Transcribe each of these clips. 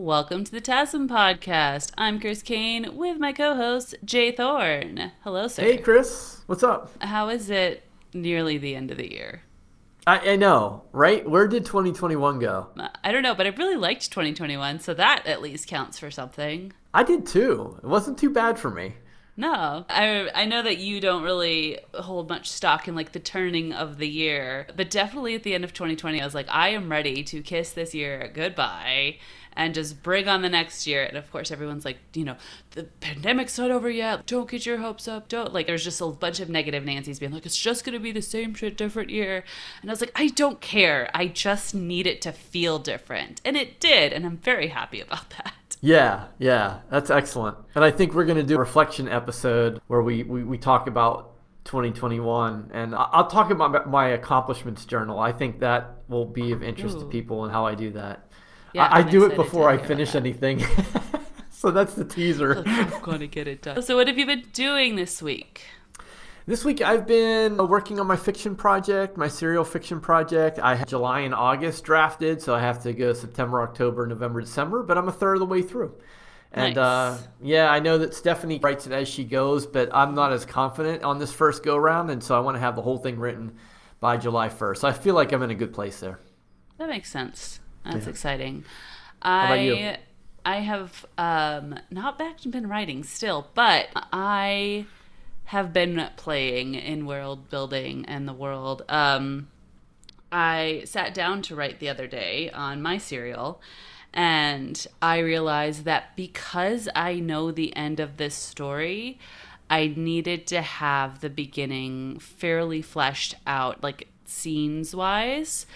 Welcome to the TASM podcast. I'm Crys Cain with my co-host J Thorn. Hello, sir. Hey, Crys. What's up? How is it nearly the end of the year? I, I know, right? Where did 2021 go? Uh, I don't know, but I really liked 2021, so that at least counts for something. I did too. It wasn't too bad for me. No, I I know that you don't really hold much stock in like the turning of the year, but definitely at the end of 2020, I was like, I am ready to kiss this year goodbye and just bring on the next year. And of course, everyone's like, you know, the pandemic's not over yet. Don't get your hopes up. Don't like. There's just a bunch of negative Nancy's being like, it's just gonna be the same shit, different year. And I was like, I don't care. I just need it to feel different, and it did, and I'm very happy about that. Yeah, yeah, that's excellent. And I think we're going to do a reflection episode where we, we, we talk about 2021 and I'll talk about my accomplishments journal. I think that will be of interest Ooh. to people and how I do that. Yeah, I, I do it before I finish anything. so that's the teaser. I'm going to get it done. So, what have you been doing this week? This week I've been working on my fiction project, my serial fiction project. I had July and August drafted, so I have to go September, October, November, December, but I'm a third of the way through. And nice. uh, yeah, I know that Stephanie writes it as she goes, but I'm not as confident on this first go round, and so I want to have the whole thing written by July 1st. So I feel like I'm in a good place there. That makes sense. That's yeah. exciting. I I have um, not back been writing still, but I have been playing in world building and the world. Um, I sat down to write the other day on my serial, and I realized that because I know the end of this story, I needed to have the beginning fairly fleshed out, like scenes wise,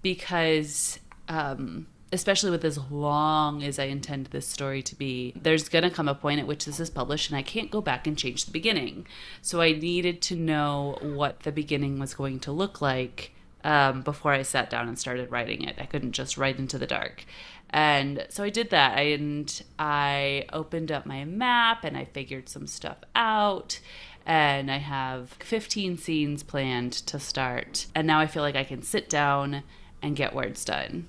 because um, especially with as long as I intend this story to be, there's going to come a point at which this is published and I can't go back and change the beginning. So I needed to know what the beginning was going to look like um, before I sat down and started writing it. I couldn't just write into the dark. And so I did that and I opened up my map and I figured some stuff out and I have 15 scenes planned to start. And now I feel like I can sit down and get words done.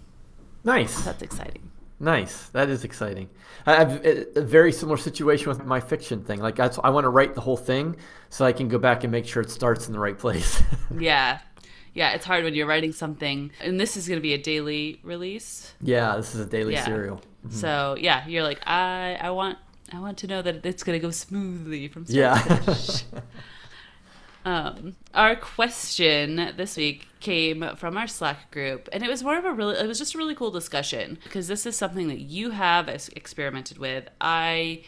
Nice. That's exciting. Nice. That is exciting. I have a very similar situation with my fiction thing. Like that's, I want to write the whole thing so I can go back and make sure it starts in the right place. yeah. Yeah, it's hard when you're writing something, and this is going to be a daily release. Yeah, this is a daily yeah. serial. Mm-hmm. So yeah, you're like, I, I want, I want to know that it's going to go smoothly from start yeah. to finish. Um, our question this week came from our Slack group, and it was more of a really, it was just a really cool discussion because this is something that you have experimented with. I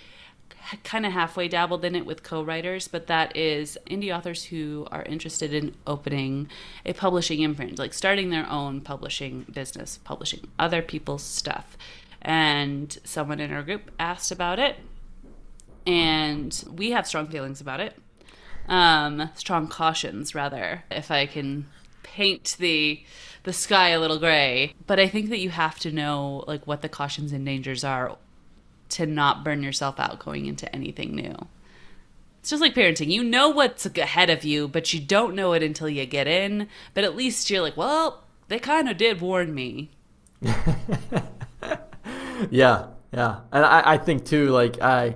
kind of halfway dabbled in it with co-writers, but that is indie authors who are interested in opening a publishing imprint, like starting their own publishing business, publishing other people's stuff. And someone in our group asked about it, and we have strong feelings about it um, strong cautions rather, if I can paint the the sky a little gray. But I think that you have to know like what the cautions and dangers are to not burn yourself out going into anything new. It's just like parenting. You know what's ahead of you, but you don't know it until you get in. But at least you're like, well, they kind of did warn me. yeah, yeah, and I, I think too. Like I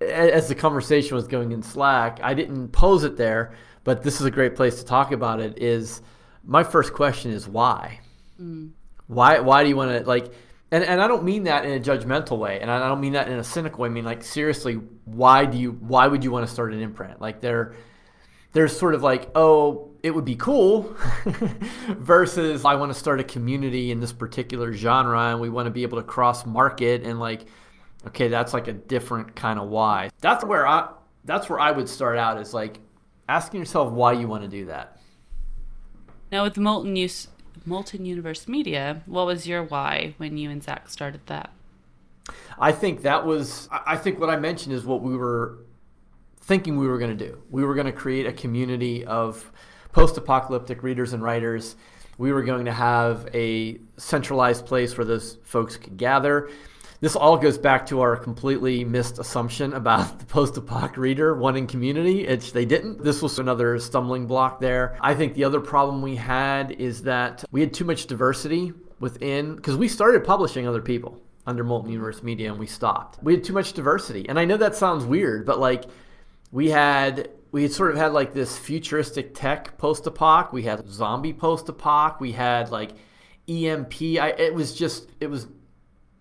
as the conversation was going in Slack, I didn't pose it there, but this is a great place to talk about it. Is my first question is why? Mm. Why? Why do you want to like? And, and I don't mean that in a judgmental way, and I don't mean that in a cynical way. I mean like seriously, why do you? Why would you want to start an imprint? Like there, there's sort of like oh, it would be cool, versus I want to start a community in this particular genre, and we want to be able to cross market and like Okay, that's like a different kind of why. That's where I that's where I would start out is like asking yourself why you want to do that. Now with Molten Use Molten Universe Media, what was your why when you and Zach started that? I think that was I think what I mentioned is what we were thinking we were going to do. We were going to create a community of post-apocalyptic readers and writers. We were going to have a centralized place where those folks could gather this all goes back to our completely missed assumption about the post-apoc reader wanting community. It's they didn't. This was another stumbling block there. I think the other problem we had is that we had too much diversity within because we started publishing other people. under Molten Universe Media and we stopped. We had too much diversity. And I know that sounds weird, but like we had we had sort of had like this futuristic tech post-apoc, we had zombie post-apoc, we had like EMP. I, it was just it was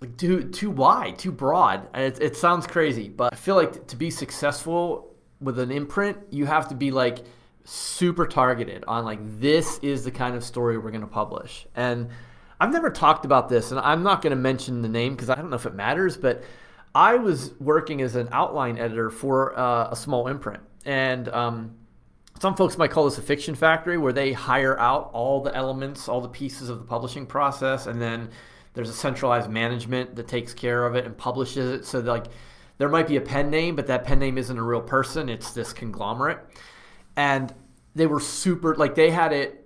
too too wide, too broad. It, it sounds crazy, but I feel like to be successful with an imprint, you have to be like super targeted on like this is the kind of story we're going to publish. And I've never talked about this, and I'm not going to mention the name because I don't know if it matters, but I was working as an outline editor for uh, a small imprint, and um, some folks might call this a fiction factory, where they hire out all the elements, all the pieces of the publishing process, and then there's a centralized management that takes care of it and publishes it. So like there might be a pen name, but that pen name isn't a real person; it's this conglomerate, and they were super like they had it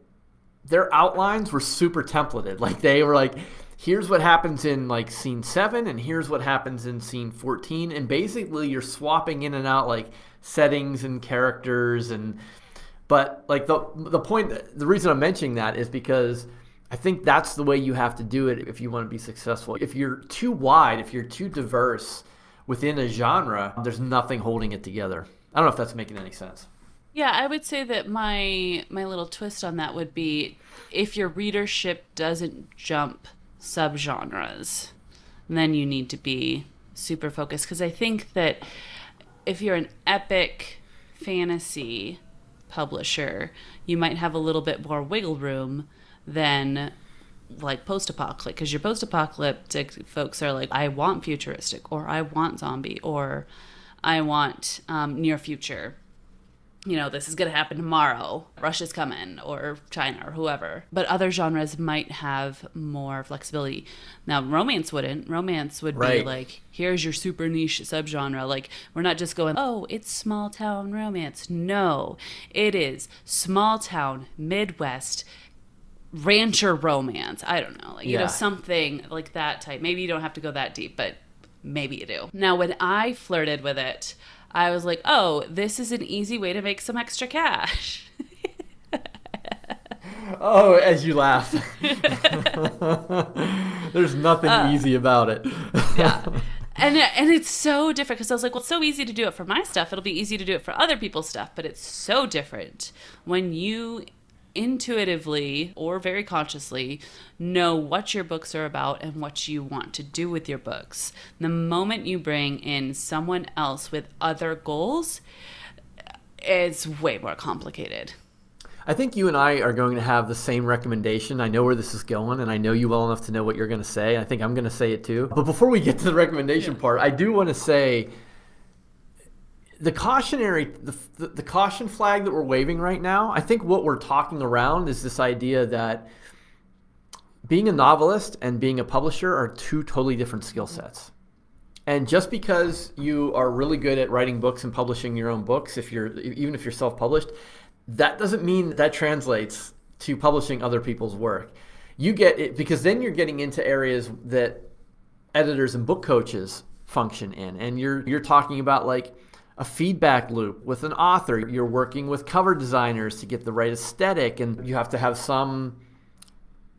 their outlines were super templated. Like they were like, here's what happens in like scene seven, and here's what happens in scene 14. And basically, you're swapping in and out like settings and characters. And but like the the point, the reason I'm mentioning that is because I think that's the way you have to do it if you want to be successful. If you're too wide, if you're too diverse within a genre, there's nothing holding it together. I don't know if that's making any sense. Yeah, I would say that my my little twist on that would be if your readership doesn't jump subgenres, then you need to be super focused because I think that if you're an epic fantasy publisher, you might have a little bit more wiggle room than like post-apocalyptic because your post-apocalyptic folks are like I want futuristic or I want zombie or I want um, near future you know, this is going to happen tomorrow. Russia's coming, or China, or whoever. But other genres might have more flexibility. Now, romance wouldn't. Romance would right. be like, here's your super niche subgenre. Like, we're not just going, oh, it's small town romance. No, it is small town, Midwest, rancher romance. I don't know. Like, yeah. you know, something like that type. Maybe you don't have to go that deep, but maybe you do. Now, when I flirted with it, I was like, oh, this is an easy way to make some extra cash. oh, as you laugh. There's nothing uh, easy about it. yeah. And, and it's so different because I was like, well, it's so easy to do it for my stuff. It'll be easy to do it for other people's stuff, but it's so different when you intuitively or very consciously know what your books are about and what you want to do with your books. The moment you bring in someone else with other goals, it's way more complicated. I think you and I are going to have the same recommendation. I know where this is going, and I know you well enough to know what you're going to say. I think I'm going to say it too. But before we get to the recommendation yeah. part, I do want to say the cautionary the, the, the, caution flag that we're waving right now i think what we're talking around is this idea that being a novelist and being a publisher are two totally different skill sets. And just because you are really good at writing books and publishing your own books if you're even if you're self-published that doesn't mean that translates to publishing other people's work. You get it because then you're getting into areas that editors and book coaches function in. And you're you're talking about like a feedback loop with an author. You're working with cover designers to get the right aesthetic, and you have to have some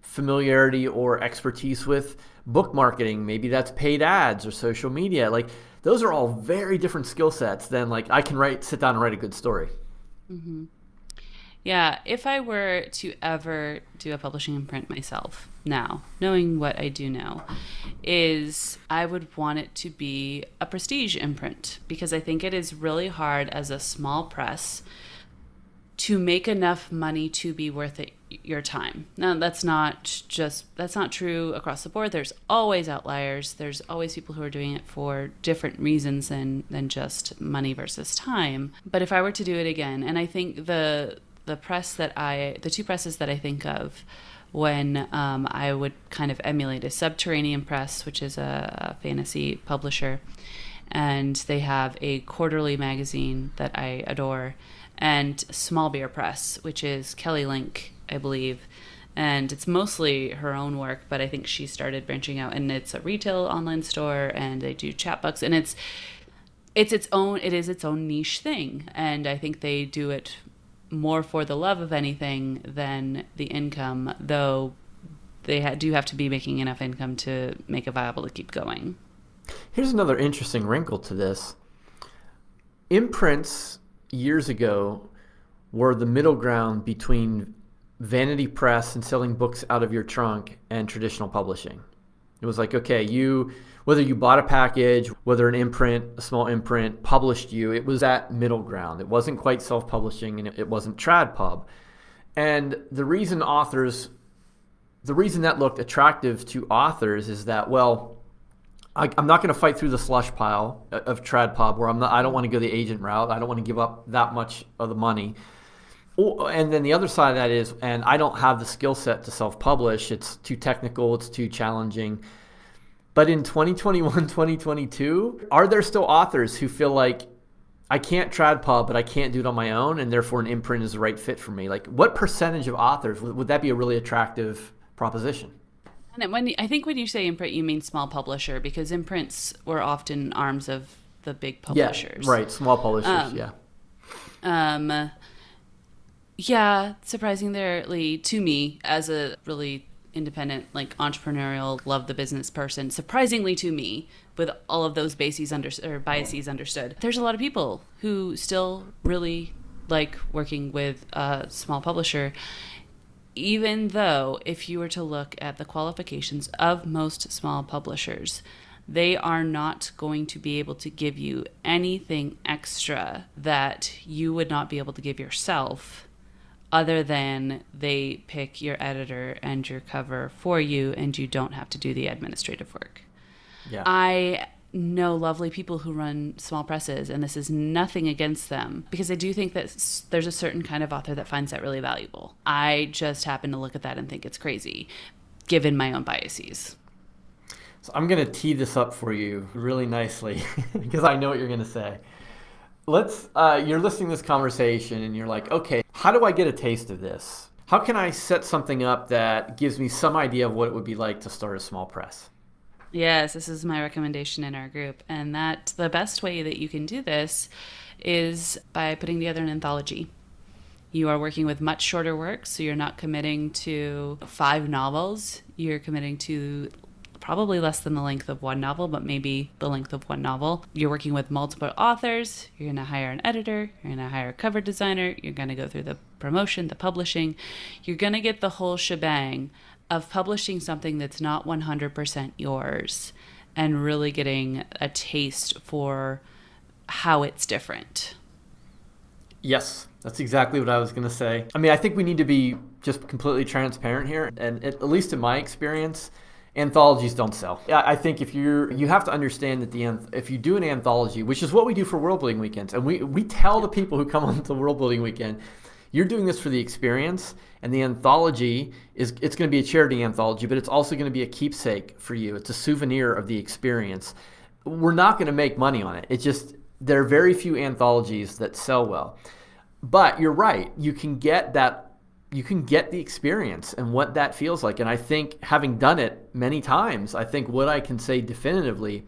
familiarity or expertise with book marketing. Maybe that's paid ads or social media. Like those are all very different skill sets than like I can write, sit down and write a good story. Mm-hmm. Yeah, if I were to ever do a publishing imprint myself now, knowing what I do know, is I would want it to be a prestige imprint because I think it is really hard as a small press to make enough money to be worth it your time. Now that's not just that's not true across the board. There's always outliers. There's always people who are doing it for different reasons than than just money versus time. But if I were to do it again, and I think the the press that I, the two presses that I think of when um, I would kind of emulate a Subterranean Press, which is a, a fantasy publisher, and they have a quarterly magazine that I adore, and Small Beer Press, which is Kelly Link, I believe. And it's mostly her own work, but I think she started branching out, and it's a retail online store, and they do chapbooks, and it's it's its own it is its own niche thing, and I think they do it more for the love of anything than the income, though they ha- do have to be making enough income to make it viable to keep going. Here's another interesting wrinkle to this. Imprints years ago were the middle ground between vanity press and selling books out of your trunk and traditional publishing. It was like, okay, you whether you bought a package, whether an imprint, a small imprint published you, it was that middle ground. It wasn't quite self-publishing and it wasn't trad pub. And the reason authors the reason that looked attractive to authors is that well, I, am not going to fight through the slush pile of trad pub where I'm not. I don't want to go the agent route. I don't want to give up that much of the money. And then the other side of that is, and I don't have the skill set to self-publish. It's too technical. It's too challenging. But in 2021, 2022, are there still authors who feel like I can't trad pub, but I can't do it on my own, and therefore an imprint is the right fit for me? Like, what percentage of authors would, would that be a really attractive proposition? And when I think when you say imprint, you mean small publisher because imprints were often arms of the big publishers. Yeah, right. Small publishers. Um, yeah. Um. Yeah, surprisingly to me, as a really independent, like entrepreneurial, love the business person, surprisingly to me, with all of those bases under or biases understood, there's a lot of people who still really like working with a small publisher even though if you were to look at the qualifications of most small publishers, they are not going to be able to give you anything extra that you would not be able to give yourself other than they pick your editor and your cover for you and you don't have to do the administrative work. Yeah. I know lovely people who run small presses, and this is nothing against them because I do think that there's a certain kind of author that finds that really valuable. I just happen to look at that and think it's crazy, given my own biases. So I'm going to tee this up for you really nicely because I know what you're going to say. Let's, uh, you're listening to this conversation and you're like, okay, how do I get a taste of this? How can I set something up that gives me some idea of what it would be like to start a small press? Yes, this is my recommendation in our group. And that the best way that you can do this is by putting together an anthology. You are working with much shorter work, so you're not committing to five novels. You're committing to probably less than the length of one novel, but maybe the length of one novel. You're working with multiple authors. You're going to hire an editor. You're going to hire a cover designer. You're going to go through the promotion, the publishing. You're going to get the whole shebang of publishing something that's not 100% yours and really getting a taste for how it's different. Yes, that's exactly what I was going to say. I mean, I think we need to be just completely transparent here. And at least in my experience, anthologies don't sell. I think if you're you have to understand that the if you do an anthology, which is what we do for World Building Weekends, and we we tell the people who come on to World Building Weekend, you're doing this for the experience, and the anthology is it's going to be a charity anthology, but it's also going to be a keepsake for you. It's a souvenir of the experience. We're not going to make money on it. It's just there are very few anthologies that sell well. But you're right. You can get that you can get the experience and what that feels like. And I think having done it many times, I think what I can say definitively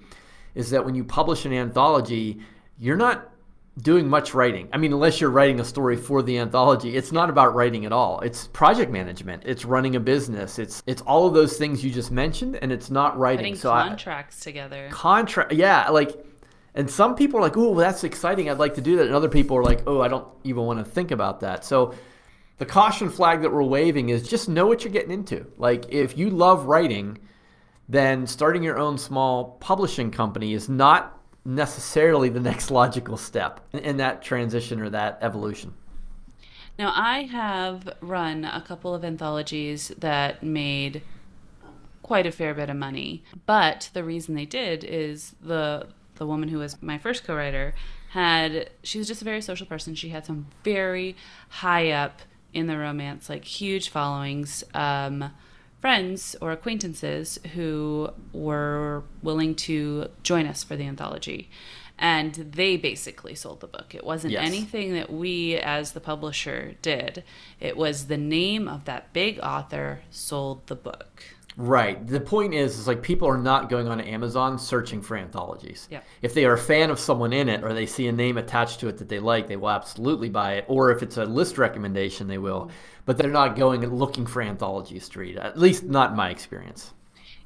is that when you publish an anthology, you're not doing much writing. I mean, unless you're writing a story for the anthology, it's not about writing at all. It's project management. It's running a business. It's it's all of those things you just mentioned, and it's not writing. Putting so contracts I, together. Contract, yeah, like. And some people are like, "Oh, that's exciting! I'd like to do that." And other people are like, "Oh, I don't even want to think about that." So, the caution flag that we're waving is just know what you're getting into. Like, if you love writing, then starting your own small publishing company is not necessarily the next logical step in that transition or that evolution. Now, I have run a couple of anthologies that made quite a fair bit of money, but the reason they did is the the woman who was my first co-writer had she was just a very social person. She had some very high up in the romance, like huge followings. Um, friends or acquaintances who were willing to join us for the anthology. And they basically sold the book. It wasn't yes. anything that we, as the publisher, did. It was the name of that big author sold the book. Right. The point is, is like people are not going on Amazon searching for anthologies. Yeah. If they are a fan of someone in it or they see a name attached to it that they like, they will absolutely buy it. Or if it's a list recommendation, they will. Mm-hmm. But they're not going and looking for Anthology Street. At least not in my experience.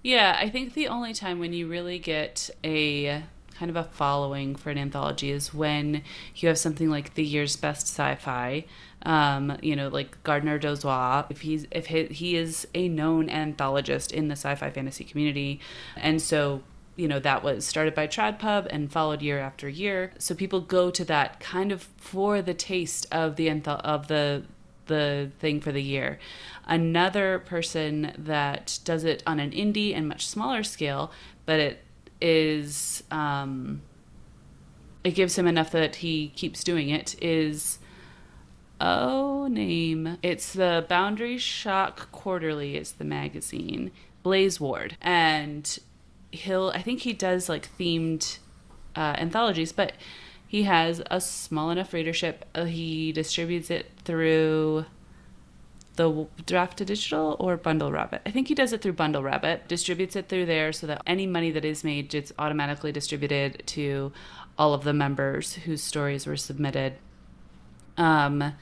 Yeah, I think the only time when you really get a kind of a following for an anthology is when you have something like the year's best sci-fi um, you know, like Gardner Dozois, if he's if he, he is a known anthologist in the sci-fi fantasy community, and so you know that was started by TradPub and followed year after year. So people go to that kind of for the taste of the anth- of the the thing for the year. Another person that does it on an indie and much smaller scale, but it is um, it gives him enough that he keeps doing it is oh name. It's the boundary shock quarterly is the magazine. Blaze ward. And he'll i think he does like themed uh, anthologies but he has a small enough readership uh, he distributes it through the Draft2Digital or BundleRabbit? I think he does it through BundleRabbit distributes it through there so that any money that is made gets automatically distributed to all of the members whose stories were submitted. Um,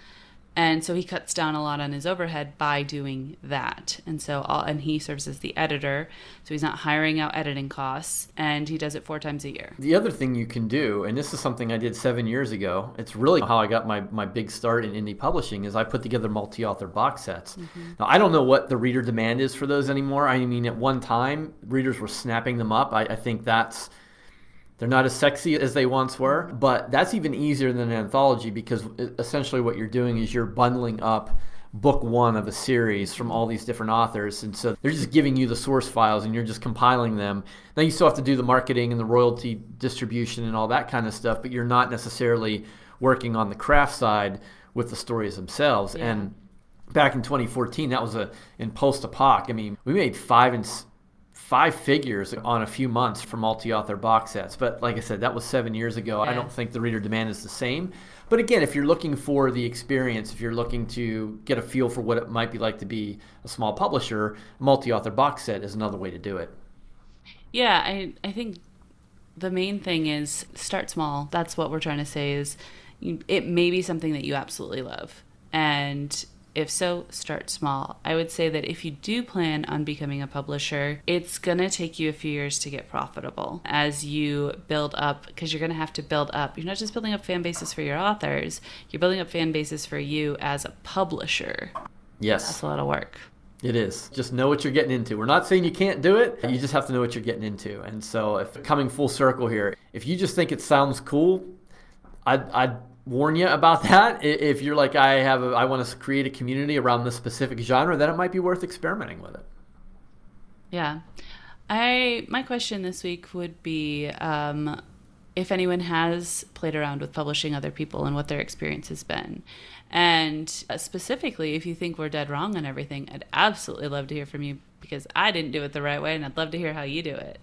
and so he cuts down a lot on his overhead by doing that. And so, all, and he serves as the editor, so he's not hiring out editing costs, and he does it four times a year. The other thing you can do, and this is something I did seven years ago. It's really how I got my my big start in indie publishing. Is I put together multi-author box sets. Mm-hmm. Now I don't know what the reader demand is for those anymore. I mean, at one time, readers were snapping them up. I, I think that's they're not as sexy as they once were, but that's even easier than an anthology because essentially what you're doing is you're bundling up book one of a series from all these different authors. And so they're just giving you the source files and you're just compiling them. Now you still have to do the marketing and the royalty distribution and all that kind of stuff, but you're not necessarily working on the craft side with the stories themselves. Yeah. And back in 2014, that was a in post apoc. I mean, we made five and five figures on a few months for multi-author box sets. But like I said, that was seven years ago. I don't think the reader demand is the same. But again, if you're looking for the experience, if you're looking to get a feel for what it might be like to be a small publisher, multi-author box set is another way to do it. Yeah, I I think the main thing is start small. That's what we're trying to say is it may be something that you absolutely love. And if so, start small. I would say that if you do plan on becoming a publisher, it's going to take you a few years to get profitable as you build up, because you're going to have to build up. You're not just building up fan bases for your authors, you're building up fan bases for you as a publisher. Yes. That's a lot of work. It is. Just know what you're getting into. We're not saying you can't do it. You just have to know what you're getting into. And so, if coming full circle here, if you just think it sounds cool, I'd, I'd warn you about that. If you're like, I have, a, I want to create a community around this specific genre, then it might be worth experimenting with it. Yeah, I my question this week would be um, if anyone has played around with publishing other people and what their experience has been. And specifically, if you think we're dead wrong on everything, I'd absolutely love to hear from you because I didn't do it the right way, and I'd love to hear how you do it.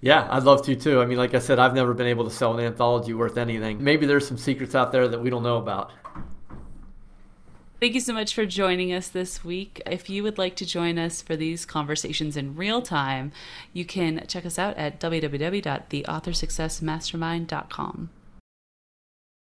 Yeah, I'd love to too. I mean, like I said, I've never been able to sell an anthology worth anything. Maybe there's some secrets out there that we don't know about. Thank you so much for joining us this week. If you would like to join us for these conversations in real time, you can check us out at www.theauthorsuccessmastermind.com.